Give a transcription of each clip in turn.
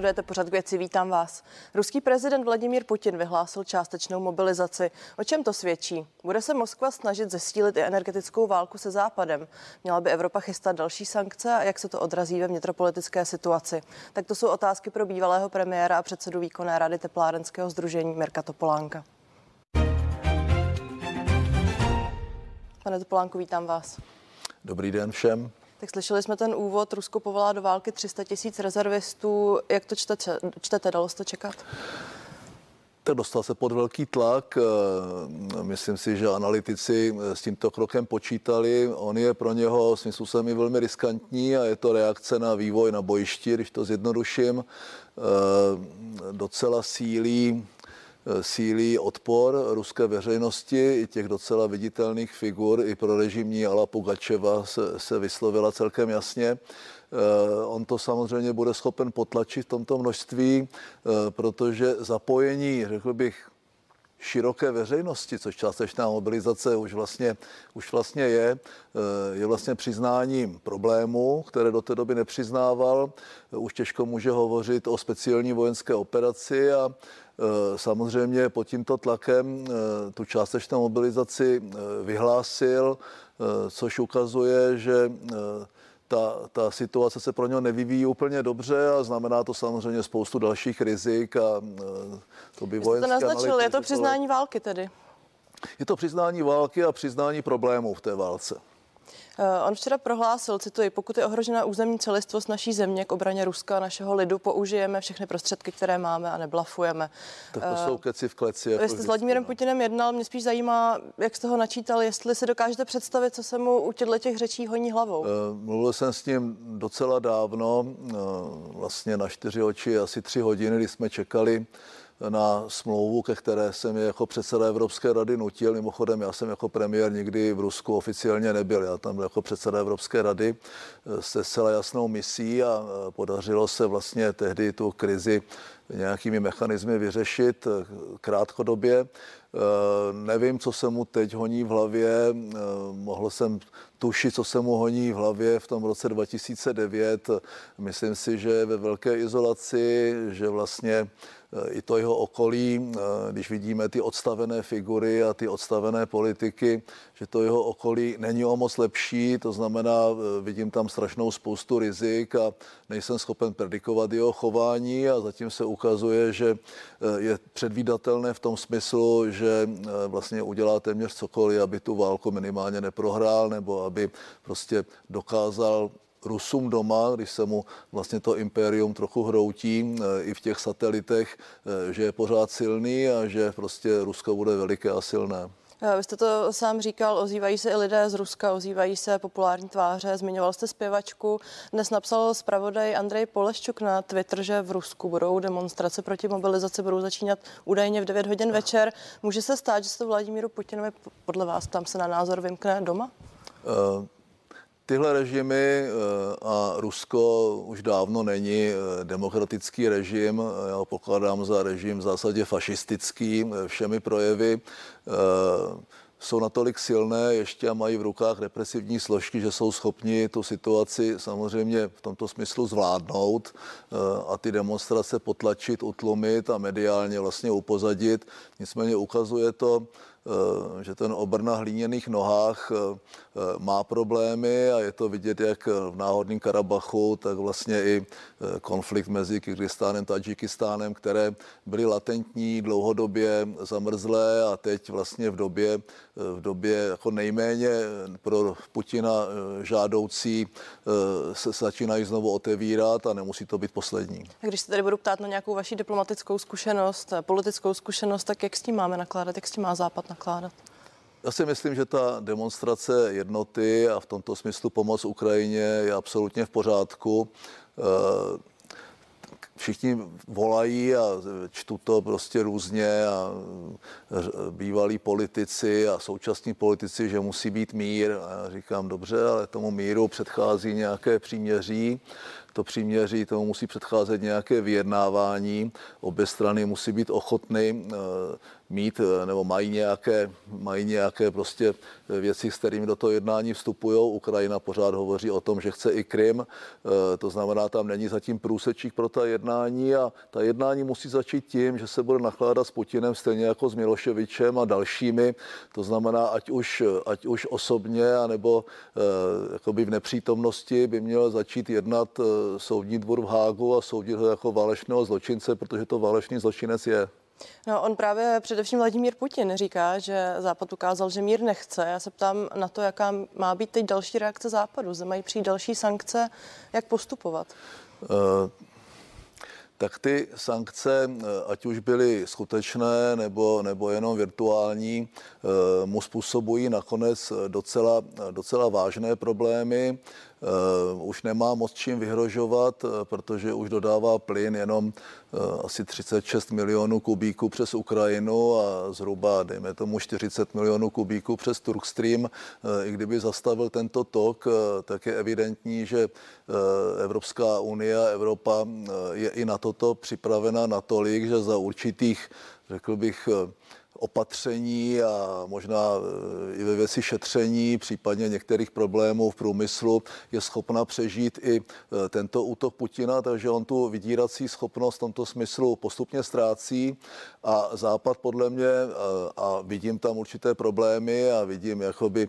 Sledujete pořad k věci, vítám vás. Ruský prezident Vladimír Putin vyhlásil částečnou mobilizaci. O čem to svědčí? Bude se Moskva snažit zesílit i energetickou válku se Západem? Měla by Evropa chystat další sankce a jak se to odrazí ve vnitropolitické situaci? Tak to jsou otázky pro bývalého premiéra a předsedu výkonné rady teplárenského združení Mirka Topolánka. Pane Topolánku, vítám vás. Dobrý den všem. Tak slyšeli jsme ten úvod, Rusko povolá do války 300 tisíc rezervistů. Jak to čtete? čtete? Dalo se čekat? Tak dostal se pod velký tlak. Eh, myslím si, že analytici eh, s tímto krokem počítali. On je pro něho svým způsobem i velmi riskantní a je to reakce na vývoj na bojišti, když to zjednoduším. Eh, docela sílí sílí odpor ruské veřejnosti, i těch docela viditelných figur, i pro režimní Ala Pugačeva se, se vyslovila celkem jasně. Eh, on to samozřejmě bude schopen potlačit v tomto množství, eh, protože zapojení, řekl bych, široké veřejnosti, což částečná mobilizace už vlastně, už vlastně je, eh, je vlastně přiznáním problému, které do té doby nepřiznával. Už těžko může hovořit o speciální vojenské operaci a Eh, samozřejmě pod tímto tlakem eh, tu částečnou mobilizaci vyhlásil, což ukazuje, že ta, ta situace se pro něho nevyvíjí úplně dobře a znamená to samozřejmě spoustu dalších rizik a to by vojenské to naznačil, je to přiznání války tedy? Je to přiznání války a přiznání problémů v té válce. Eh, on včera prohlásil, cituji, pokud je ohrožena územní celistvost naší země k obraně Ruska a našeho lidu, použijeme všechny prostředky, které máme a neblafujeme. Tak to jsou keci v kleci. Jako jste s Vladimírem no. Putinem jednal, mě spíš zajímá, jak jste ho načítal, jestli si dokážete představit, co se mu u těchto těch řečí honí hlavou. Uh, mluvil jsem s ním docela dávno, vlastně na čtyři oči, asi tři hodiny, kdy jsme čekali na smlouvu, ke které jsem je jako předseda Evropské rady nutil. Mimochodem, já jsem jako premiér nikdy v Rusku oficiálně nebyl. Já tam byl jako předseda Evropské rady eh, se zcela jasnou misí a eh, podařilo se vlastně tehdy tu krizi nějakými mechanismy vyřešit eh, krátkodobě. Nevím, co se mu teď honí v hlavě. Mohl jsem tušit, co se mu honí v hlavě v tom roce 2009. Myslím si, že je ve velké izolaci, že vlastně i to jeho okolí, eh, když vidíme ty odstavené figury a ty odstavené politiky, že to jeho okolí není o moc lepší, to znamená, eh, vidím tam strašnou spoustu rizik a nejsem schopen predikovat jeho chování a zatím se ukazuje, že je předvídatelné v tom smyslu, že vlastně udělá téměř cokoliv, aby tu válku minimálně neprohrál nebo aby prostě dokázal Rusům doma, když se mu vlastně to impérium trochu hroutí eh, i v těch satelitech, eh, že je pořád silný a že prostě Rusko bude veliké a silné. Eh, vy jste to sám říkal, ozývají se i lidé z Ruska, ozývají se populární tváře, zmiňoval jste zpěvačku. Dnes napsal zpravodaj Andrej Poleščuk na Twitter, že v Rusku budou demonstrace proti mobilizaci, budou začínat údajně v 9 hodin večer. Může se stát, že se to Vladimíru Putinovi podle vás tam se na názor vymkne doma? Uh tyhle režimy eh, a Rusko už dávno není eh, demokratický režim, já ho pokládám za režim v zásadě fašistický eh, všemi projevy jsou natolik silné ještě a mají v rukách represivní složky, že jsou schopni tu situaci samozřejmě v tomto smyslu zvládnout a ty demonstrace potlačit, utlumit a mediálně vlastně upozadit. Nicméně ukazuje to, Eh, že ten obr na hlíněných nohách eh, eh, má problémy a je to vidět jak v náhodném Karabachu, tak vlastně i konflikt mezi Kyrgyzstánem a Tadžikistánem, které byly latentní, dlouhodobě zamrzlé a teď vlastně v době, v době jako nejméně pro Putina žádoucí se začínají znovu otevírat a nemusí to být poslední. A když se tady budu ptát na nějakou vaši diplomatickou zkušenost, politickou zkušenost, tak jak s tím máme nakládat, jak s tím má Západ nakládat? Já si myslím, že ta demonstrace jednoty a v tomto smyslu pomoc Ukrajině je absolutně v pořádku. Eh, všichni volají a čtu to prostě různě a bývalí politici a současní politici, že musí být mír. A já říkám, dobře, ale tomu míru předchází nějaké příměří. to příměří, tomu musí předcházet nějaké vyjednávání. Obě strany musí být ochotny mít eh, nebo mají nějaké, mají nějaké prostě věci, s kterými do toho jednání vstupují. Ukrajina pořád hovoří o tom, že chce i Krym, eh, to znamená, tam není zatím průsečík pro ta jednání a ta jednání musí začít tím, že se bude nakládat s Putinem stejně jako s Miloševičem a dalšími, to znamená, ať už, ať už osobně, anebo eh, jakoby v nepřítomnosti by měl začít jednat soudní dvůr v Hágu a soudit ho jako válečného zločince, protože to válečný zločinec je. No, on právě především Vladimír Putin říká, že Západ ukázal, že mír nechce. Já se ptám na to, jaká má být teď další reakce Západu. Zde mají přijít další sankce, jak postupovat? Uh tak ty sankce, ať už byly skutečné nebo, nebo jenom virtuální, mu způsobují nakonec docela, docela vážné problémy. Uh, už nemá moc čím vyhrožovat, uh, protože už dodává plyn jenom uh, asi 36 milionů kubíků přes Ukrajinu a zhruba, dejme tomu, 40 milionů kubíků přes Turkstream. I kdyby zastavil tento tok, tak je evidentní, že Evropská unie a Evropa je i na toto připravena natolik, že za určitých, řekl bych, opatření a možná e, i ve věci šetření, případně některých problémů v průmyslu, je schopna přežít i e, tento útok Putina, takže on tu vydírací schopnost v tomto smyslu postupně ztrácí. A Západ podle mě, e, a vidím tam určité problémy a vidím jakoby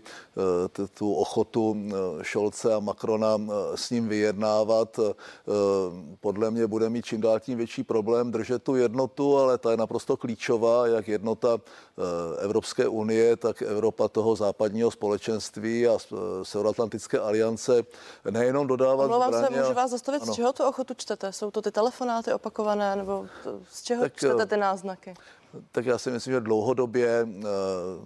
tu ochotu Šolce a Macrona s ním vyjednávat, podle mě bude mít čím dál tím větší problém držet tu jednotu, ale ta je naprosto klíčová, jak jednota Evropské unie, tak Evropa toho západního společenství a Severoatlantické aliance nejenom dodávat Mluvám zbraně. se, můžu vás zastavit, ano. z čeho tu ochotu čtete? Jsou to ty telefonáty opakované, nebo z čeho tak, čtete ty náznaky? Tak já si myslím, že dlouhodobě eh,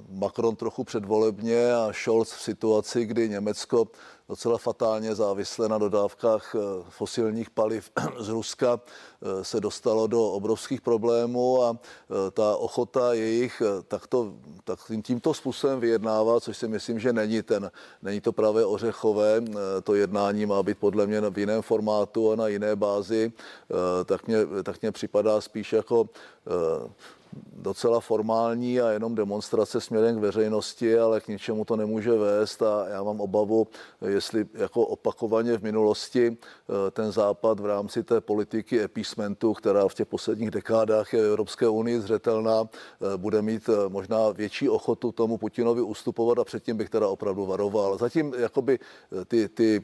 Macron trochu předvolebně a Scholz v situaci, kdy Německo docela fatálně závislé na dodávkách eh, fosilních paliv z Ruska, eh, se dostalo do obrovských problémů a ta ochota jejich takto, tak tímto způsobem vyjednávat, což si myslím, že není, ten, není to právě ořechové, to jednání má být podle mě v jiném formátu a na jiné bázi, tak mě, tak mě připadá spíš jako docela formální a jenom demonstrace směrem k veřejnosti, ale k ničemu to nemůže vést a já mám obavu, jestli jako opakovaně v minulosti eh, ten západ v rámci té politiky epísmentu, která v těch posledních dekádách je v Evropské unii zřetelná, eh, bude mít eh, možná větší ochotu tomu Putinovi ustupovat a předtím bych teda opravdu varoval. Zatím jakoby ty, ty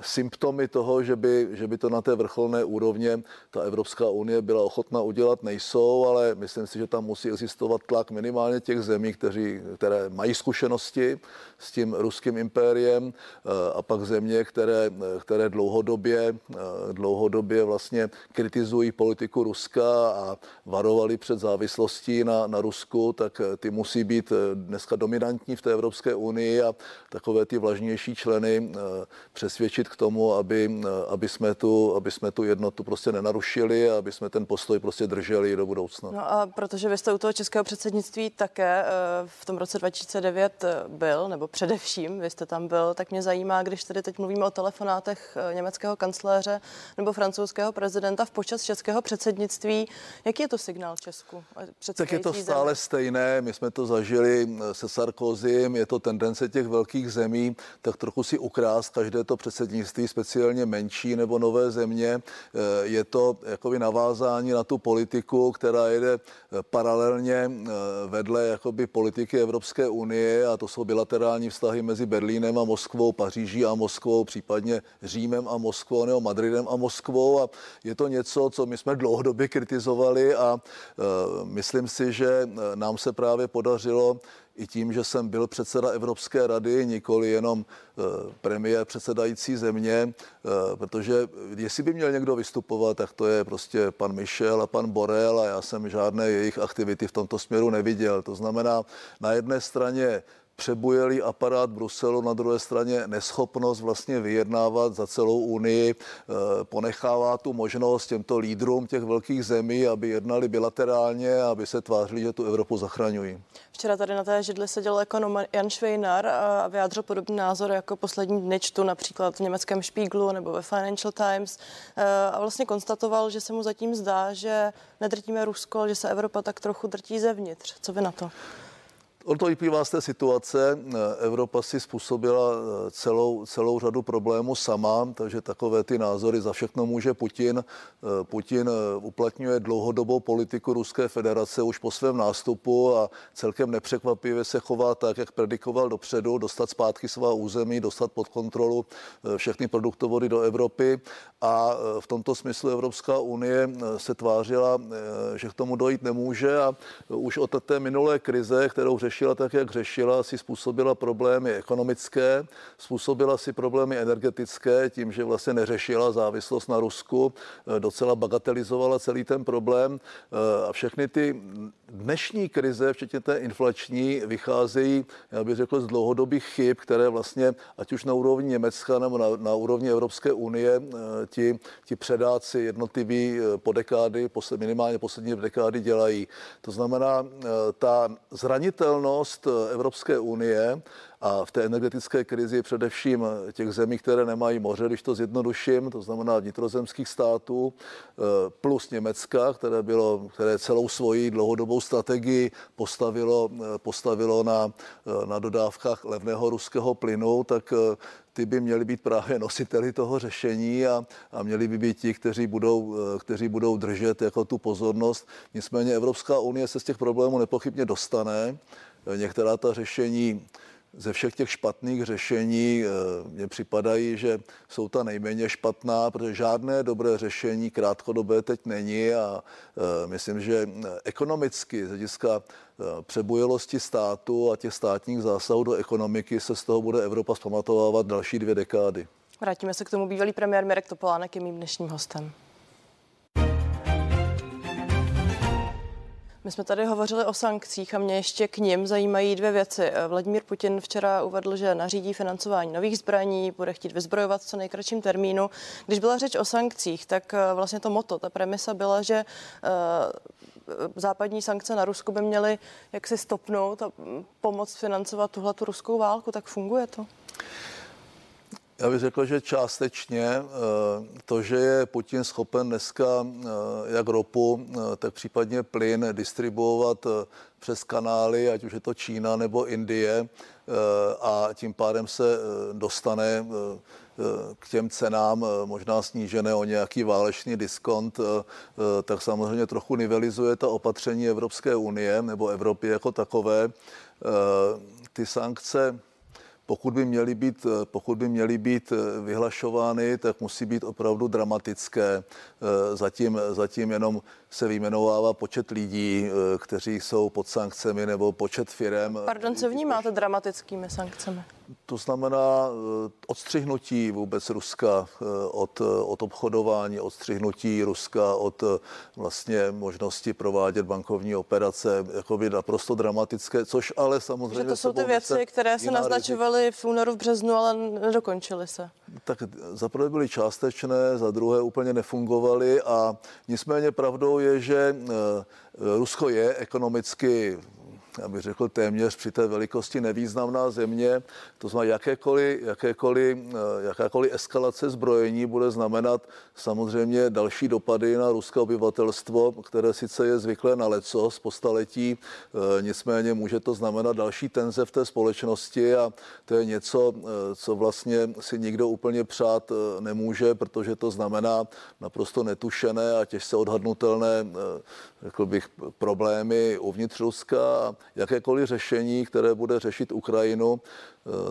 symptomy toho, že by, že by to na té vrcholné úrovně ta Evropská unie byla ochotná udělat, nejsou, ale myslím si, že tam musí existovat tlak minimálně těch zemí, kteří, které mají zkušenosti s tím ruským impériem eh, a pak země, které, které dlouhodobě, eh, dlouhodobě vlastně kritizují politiku Ruska a varovali před závislostí na, na Rusku, tak eh, ty musí být dneska dominantní v té Evropské unii a takové ty vlažnější členy přesvědčit přesvědčit k tomu, aby, aby, jsme tu, aby jsme tu jednotu prostě nenarušili a aby jsme ten postoj prostě drželi do budoucna. No a protože vy jste u toho českého předsednictví také eh, v tom roce 2009 eh, byl, nebo především vy jste tam byl, tak mě zajímá, když tedy teď mluvíme o telefonátech eh, německého kancléře nebo francouzského prezidenta v počas českého předsednictví, jaký je to signál Česku? Tak je to stále země? stejné, my jsme to zažili se Sarkozym, je to tendence těch velkých zemí, tak trochu si ukrást každé to předsednictví předsednictví, speciálně menší nebo nové země, eh, je to jakoby navázání na tu politiku, která jede eh, paralelně eh, vedle jakoby politiky Evropské unie a to jsou bilaterální vztahy mezi Berlínem a Moskvou, Paříží a Moskvou, případně Římem a Moskvou nebo Madridem a Moskvou. A je to něco, co my jsme dlouhodobě kritizovali a myslím si, že nám se právě podařilo i tím, že jsem byl předseda Evropské rady, nikoli jenom eh, premiér předsedající země, eh, protože jestli by měl někdo vystupovat, tak to je prostě pan Michel a pan Borel a já jsem žádné jejich aktivity v tomto směru neviděl. To znamená, na jedné straně přebujelý aparát Bruselu, na druhé straně neschopnost vlastně vyjednávat za celou Unii, ponechává tu možnost těmto lídrům těch velkých zemí, aby jednali bilaterálně, aby se tvářili, že tu Evropu zachraňují. Včera tady na té židli seděl ekonom Jan Švejnar a vyjádřil podobný názor jako poslední dny čtu například v německém Spiegelu nebo ve Financial Times a vlastně konstatoval, že se mu zatím zdá, že nedrtíme Rusko, že se Evropa tak trochu drtí zevnitř. Co vy na to? On to vyplývá z té situace. Evropa si způsobila eh, celou, celou řadu problémů sama, takže takové ty názory za všechno může Putin. Eh, Putin eh, uplatňuje dlouhodobou politiku Ruské federace už po svém nástupu a celkem nepřekvapivě se chová tak, jak predikoval dopředu, dostat zpátky svá území, dostat pod kontrolu všechny produktovody do Evropy a v tomto smyslu Evropská unie se tvářila, že k tomu dojít nemůže a už od té minulé krize, kterou řeší řešila tak, jak řešila, si způsobila problémy ekonomické, způsobila si problémy energetické tím, že vlastně neřešila závislost na Rusku, eh, docela bagatelizovala celý ten problém eh, a všechny ty dnešní krize, včetně té inflační, vycházejí, já bych řekl, z dlouhodobých chyb, které vlastně, ať už na úrovni Německa nebo na, na úrovni Evropské unie, eh, ti, ti předáci jednotliví po dekády, minimálně poslední dekády dělají. To znamená, ta zranitelnost zkušenost eh, Evropské unie a v té energetické krizi především těch zemí, které nemají moře, když to zjednoduším, to znamená vnitrozemských států eh, plus Německa, které, bylo, které celou svoji dlouhodobou strategii postavilo, eh, postavilo na, na dodávkách levného ruského plynu, tak ty by měli být právě nositeli toho řešení a, a měli by být ti, kteří budou, kteří budou držet jako tu pozornost. Nicméně Evropská unie se z těch problémů nepochybně dostane některá ta řešení ze všech těch špatných řešení eh, mně připadají, že jsou ta nejméně špatná, protože žádné dobré řešení krátkodobé teď není a eh, myslím, že ekonomicky z hlediska eh, přebujelosti státu a těch státních zásahů do ekonomiky se z toho bude Evropa zpamatovávat další dvě dekády. Vrátíme se k tomu. Bývalý premiér Mirek Topolánek je mým dnešním hostem. My jsme tady hovořili o sankcích a mě ještě k ním zajímají dvě věci. Vladimír Putin včera uvedl, že nařídí financování nových zbraní, bude chtít vyzbrojovat co nejkratším termínu. Když byla řeč o sankcích, tak eh, vlastně to moto, ta premisa byla, že eh, západní sankce na Rusko by měly jaksi stopnout a mm, pomoct financovat tuhle tu ruskou válku. Tak funguje to? Já bych řekl, že částečně eh, to, že je Putin schopen dneska eh, jak ropu, eh, tak případně plyn distribuovat přes kanály, ať už je to Čína nebo Indie, a tím pádem se dostane k těm cenám možná snížené o nějaký válečný diskont, tak samozřejmě trochu nivelizuje ta opatření Evropské unie nebo Evropy jako takové. Ty sankce pokud by měly být, eh, pokud by měly být eh, vyhlašovány, tak musí být opravdu dramatické. Eh, zatím, zatím jenom se vyjmenovává počet lidí, kteří jsou pod sankcemi nebo počet firem. Pardon, co vnímáte dramatickými sankcemi? To znamená eh, odstřihnutí vůbec Ruska eh, od, eh, od obchodování, odstřihnutí Ruska od vlastně možnosti provádět bankovní operace, jako by naprosto dramatické, což ale samozřejmě... Že to jsou ty věci, které se naznačovaly v únoru, v březnu, ale nedokončily se. Tak za prvé byly částečné, za druhé úplně nefungovaly a nicméně pravdou je, že Rusko je ekonomicky já bych řekl, téměř při té velikosti nevýznamná země. To znamená, jakékoliv, jakékoliv, eh, jakákoliv eskalace zbrojení bude znamenat samozřejmě další dopady na ruské obyvatelstvo, které sice je zvyklé na lecos po staletí, eh, nicméně může to znamenat další tenze v té společnosti a to je něco, eh, co vlastně si nikdo úplně přát nemůže, protože to znamená naprosto netušené a těžce odhadnutelné, řekl bych, problémy uvnitř Ruska jakékoliv řešení, které bude řešit Ukrajinu,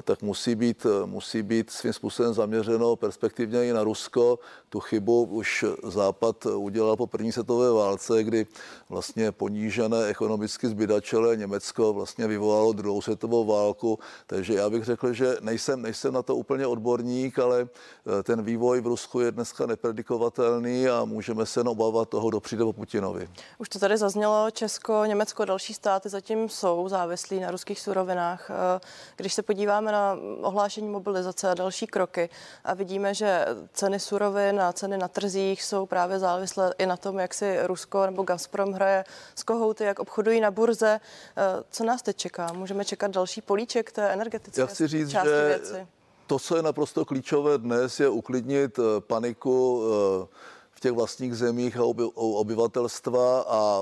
tak musí být, eh, musí být svým způsobem zaměřeno perspektivně i na Rusko. Tu chybu už Západ udělal po první světové válce, kdy vlastně ponížené ekonomicky zbydačelé Německo vlastně vyvolalo druhou světovou válku. Takže já bych řekl, že nejsem, nejsem na to úplně odborník, ale eh, ten vývoj v Rusku je dneska nepredikovatelný a můžeme se obávat toho, kdo přijde po Putinovi. Už to tady zaznělo, Česko, Německo, další státy zatím jsou závislí na ruských surovinách. Eh, když se podíváme na ohlášení mobilizace a další kroky a vidíme, že ceny surovin a ceny na trzích jsou právě závislé i na tom, jak si Rusko nebo Gazprom hraje z kohouty, jak obchodují na burze. Eh, co nás teď čeká? Můžeme čekat další políček té energetické Já chci říct, části že věci? To, co je naprosto klíčové dnes, je uklidnit eh, paniku v těch vlastních zemích a obyvatelstva a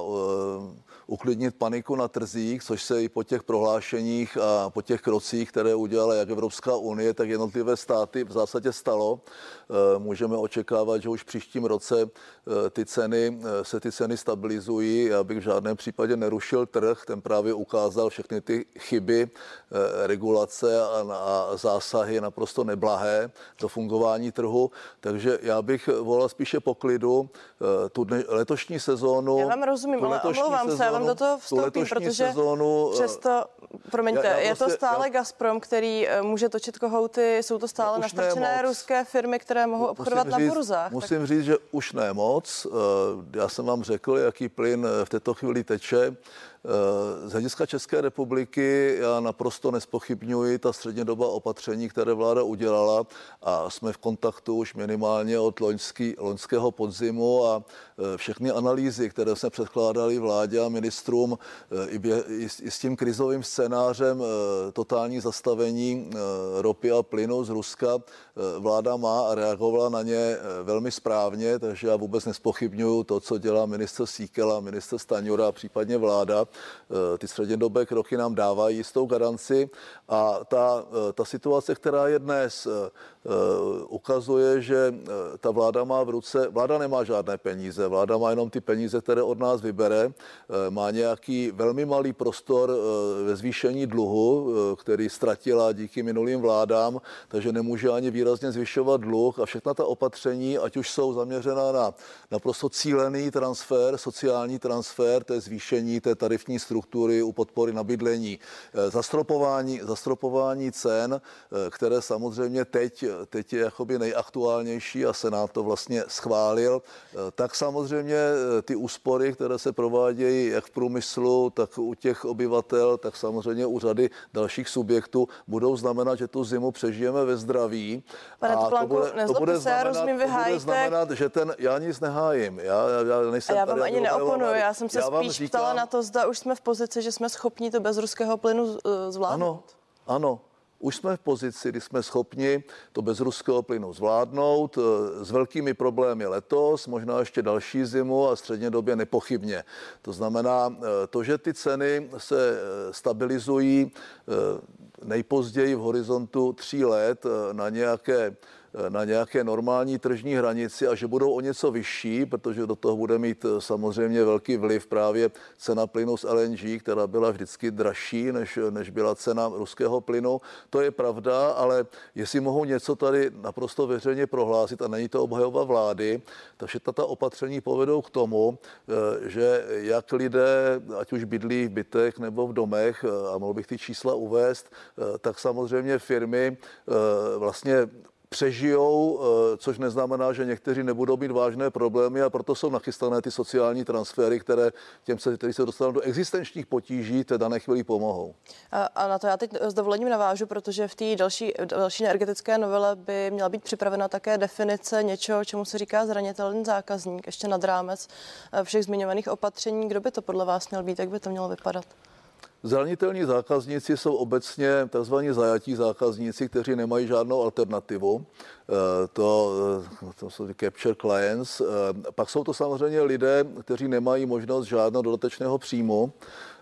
uklidnit paniku na trzích, což se i po těch prohlášeních a po těch krocích, které udělala jak Evropská unie, tak jednotlivé státy v zásadě stalo. Eh, můžeme očekávat, že už v příštím roce eh, ty ceny, eh, se ty ceny stabilizují. Já bych v žádném případě nerušil trh, ten právě ukázal všechny ty chyby, regulace a, a zásahy naprosto neblahé do fungování trhu. Takže já bych volal spíše poklidu. Tu dne, letošní sezónu. Já vám rozumím, ale omlouvám sezónu, se, vám do toho vstoupím, protože sezónu, přesto, promiňte, já, já je to prostě- stále já, Gazprom, který může točit kohouty, jsou to stále nastrčené ruské firmy, které mohou obchodovat musím na burzách. Musím tak... říct, že už ne moc. Eh, já jsem vám řekl, jaký plyn v této chvíli teče. Z hlediska České republiky já naprosto nespochybňuji ta střednědobá opatření, které vláda udělala a jsme v kontaktu už minimálně od loňský, loňského podzimu a e, všechny analýzy, které jsme předkládali vládě a ministrům e, i, bě, i, i s tím krizovým scénářem totální zastavení ropy a plynu z Ruska vláda má a reagovala na ně velmi správně, takže já vůbec nespochybňuju to, co dělá minister Síkela, minister Staňura případně vláda. Eh, ty střednědobé kroky nám dávají jistou garanci a ta, eh, ta situace, která je dnes, eh, ukazuje, že ta vláda má v ruce, vláda nemá žádné peníze, vláda má jenom ty peníze, které od nás vybere, má nějaký velmi malý prostor ve zvýšení dluhu, který ztratila díky minulým vládám, takže nemůže ani výrazně zvyšovat dluh a všechna ta opatření, ať už jsou zaměřena na naprosto cílený transfer, sociální transfer, to je zvýšení té tarifní struktury u podpory na bydlení, zastropování, zastropování cen, eh, které samozřejmě teď, teď je jakoby nejaktuálnější a Senát to vlastně schválil, eh, tak samozřejmě eh, ty úspory, které se provádějí jak v průmyslu, tak u těch obyvatel, tak samozřejmě u řady dalších subjektů, budou znamenat, že tu zimu přežijeme ve zdraví. Pane a to bude, to bude znamenat, se, rozumím, to bude znamenat, že ten, já nic nehájím, já, já nejsem a já vám ani neoponuju, já jsem se já spíš říkám, ptala na to, zda už jsme v pozici, že jsme schopni to bez ruského plynu zvládnout. Ano, ano. Už jsme v pozici, kdy jsme schopni to bez ruského plynu zvládnout eh, s velkými problémy letos, možná ještě další zimu a středně době nepochybně. To znamená, eh, to, že ty ceny se eh, stabilizují nejpozději v horizontu tří let na nějaké na nějaké normální tržní hranici a že budou o něco vyšší, protože do toho bude mít eh, samozřejmě velký vliv právě cena plynu z LNG, která byla vždycky dražší, než, než byla cena ruského plynu. To je pravda, ale jestli mohou něco tady naprosto veřejně prohlásit, a není to obhajoba vlády, tak všechna ta opatření povedou k tomu, eh, že jak lidé, ať už bydlí v bytech nebo v domech, eh, a mohl bych ty čísla uvést, tak samozřejmě firmy vlastně přežijou, eh, což neznamená, že někteří nebudou mít vážné problémy a proto jsou nachystané ty sociální transfery, které těm, se, kteří se dostanou do existenčních potíží, té dané chvíli pomohou. A, a na to já teď s dovolením navážu, protože v té další, další energetické novele by měla být připravena také definice něčeho, čemu se říká zranitelný zákazník, ještě nad rámec eh, všech zmiňovaných opatření. Kdo by to podle vás měl být, jak by to mělo vypadat? Zranitelní zákazníci jsou obecně tzv. zajatí zákazníci, kteří nemají žádnou alternativu. Eh, to, eh, to jsou capture clients. Eh, pak jsou to samozřejmě lidé, kteří nemají možnost žádného dodatečného příjmu.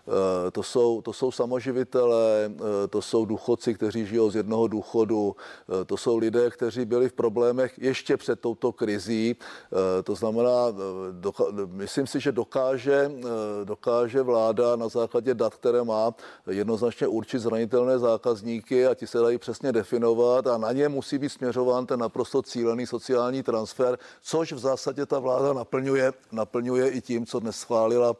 Eh, to jsou, to jsou samoživitelé, eh, to jsou důchodci, kteří žijou z jednoho důchodu, eh, to jsou lidé, kteří byli v problémech ještě před touto krizí. To znamená, myslím si, že dokáže, dokáže vláda na základě dat, které má, jednoznačně určit zranitelné zákazníky a ti se dají přesně definovat a na ně musí být směřován ten naprosto cílený sociální transfer, což v zásadě ta vláda naplňuje, naplňuje i tím, co dnes schválila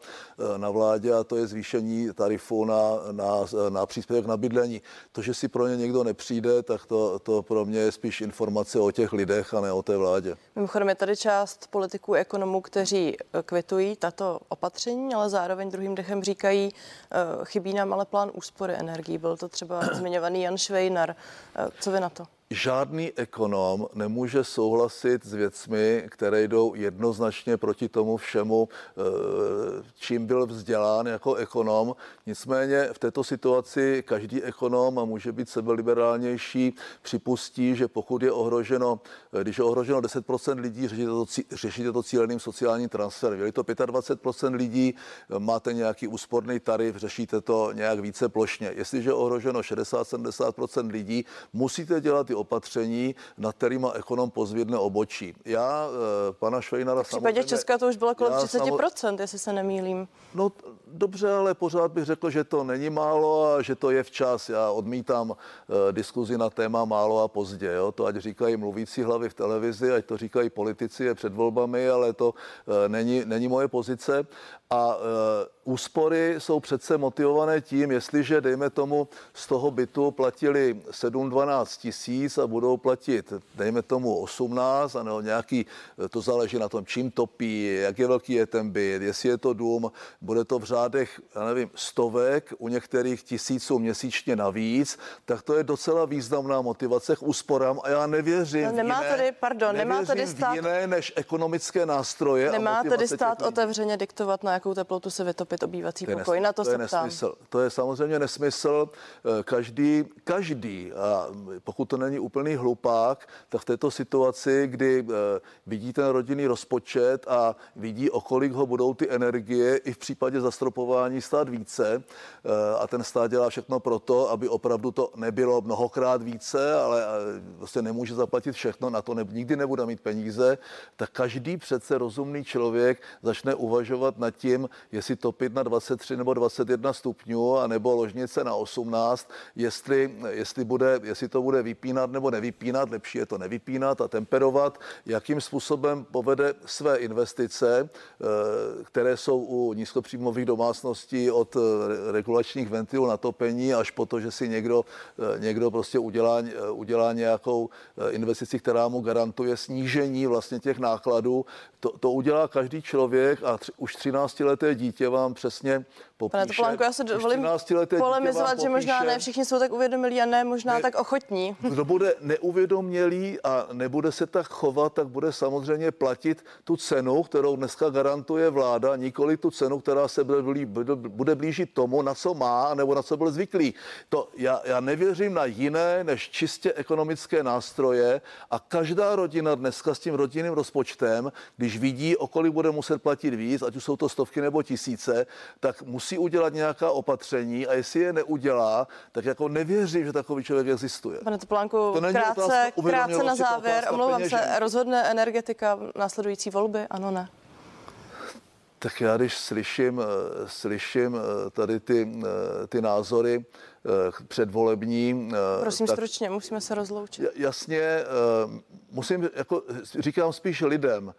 na vládě a to je zvýšení navýšení tarifu na, na, na příspěvek na bydlení. To, že si pro ně někdo nepřijde, tak to, to pro mě je spíš informace o těch lidech a ne o té vládě. Mimochodem je tady část politiků, ekonomů, kteří eh, kvitují tato opatření, ale zároveň druhým dechem říkají, eh, chybí nám ale plán úspory energií. Byl to třeba zmiňovaný Jan Švejnar. Co vy na to? Žádný ekonom nemůže souhlasit s věcmi, které jdou jednoznačně proti tomu všemu, eh, čím byl vzdělán jako ekonom. Nicméně v této situaci každý ekonom, a může být sebeliberálnější, připustí, že pokud je ohroženo, eh, když je ohroženo 10% lidí, řešíte to, řešíte to cíleným sociálním transferem. Je to 25% lidí, eh, máte nějaký úsporný tarif, řešíte to nějak více plošně. Jestliže je ohroženo 60-70% lidí, musíte dělat ty opatření, nad kterýma ekonom pozvědne obočí. Já eh, pana Švejnara V případě Česka to už bylo kolem 30%, samo... jestli se nemýlím. No dobře, ale pořád bych řekl, že to není málo a že to je včas. Já odmítám uh, diskuzi na téma málo a pozdě. Jo? To ať říkají mluvící hlavy v televizi, ať to říkají politici je před volbami, ale to uh, není, není moje pozice. A uh, úspory jsou přece motivované tím, jestliže, dejme tomu, z toho bytu platili 7-12 tisíc a budou platit, dejme tomu, 18, a nebo nějaký, to záleží na tom, čím topí, jak je velký je ten byt, jestli je to dům, bude to v řádech, já nevím, stovek, u některých tisíců měsíčně navíc, tak to je docela významná motivace k úsporám a já nevěřím no, nemá jiné, tady, pardon, nemá tady stát, jiné než ekonomické nástroje. Nemá tedy stát otevřeně diktovat, na jakou teplotu se vytopit obývací to pokoj, nes, na to, to se je nesmysl. To je samozřejmě nesmysl. Eh, každý, každý, a pokud to není úplný hlupák, tak v této situaci, kdy eh, vidí ten rodinný rozpočet a vidí, o kolik ho budou ty energie i v případě zastropování stát více eh, a ten stát dělá všechno pro to, aby opravdu to nebylo mnohokrát více, ale vlastně nemůže zaplatit všechno, na to ne, nikdy nebude mít peníze, tak každý přece rozumný člověk začne uvažovat nad tím, jestli topit na 23 nebo 21 stupňů a nebo ložnice na 18, jestli, jestli, bude, jestli to bude vypínat nebo nevypínat, lepší je to nevypínat a temperovat, jakým způsobem povede své investice, eh, které jsou u nízkopříjmových domácností od eh, regulačních ventilů na topení až po to, že si někdo, eh, někdo prostě udělá, udělá nějakou investici, která mu garantuje snížení vlastně těch nákladů. To, to udělá každý člověk a tři, už 13 leté dítě vám přesně popíše. Pane Topolánku, já se dovolím polemizovat, že možná ne všichni jsou tak uvědomilí a ne možná ne, tak ochotní. Kdo bude neuvědomělý a nebude se tak chovat, tak bude samozřejmě platit tu cenu, kterou dneska garantuje vláda, nikoli tu cenu, která se bude, blí, bude blížit tomu, na co má, nebo na co byl zvyklý. To já, já nevěřím na jiné než čistě ekonomické nástroje a každá rodina dneska s tím rodinným rozpočtem, když vidí, o kolik bude muset platit víc, ať už jsou to stovky nebo tisíce, tak musí udělat nějaká opatření a jestli je neudělá, tak jako nevěřím, že takový člověk existuje. Pane Toplánku, to krátce, krátce na závěr, omlouvám se, rozhodne energetika následující volby, ano, ne? Tak já když slyším, eh, slyším eh, tady ty, eh, ty názory, předvolební. Prosím tak, stručně, musíme se rozloučit. Jasně, musím, jako říkám spíš lidem,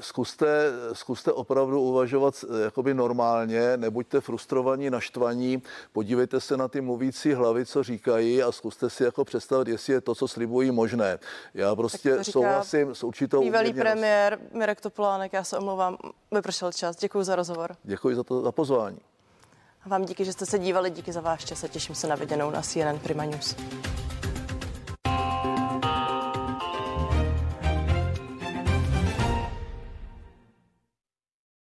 zkuste, zkuste opravdu uvažovat jakoby normálně, nebuďte frustrovaní, naštvaní, podívejte se na ty mluvící hlavy, co říkají a zkuste si jako představit, jestli je to, co slibují, možné. Já prostě souhlasím s určitou Bývalý premiér Mirek Topolánek, já se omlouvám, vypršel čas. Děkuji za rozhovor. Děkuji za to za pozvání. Vám díky, že jste se dívali, díky za váš čas a těším se na viděnou na CNN Prima News.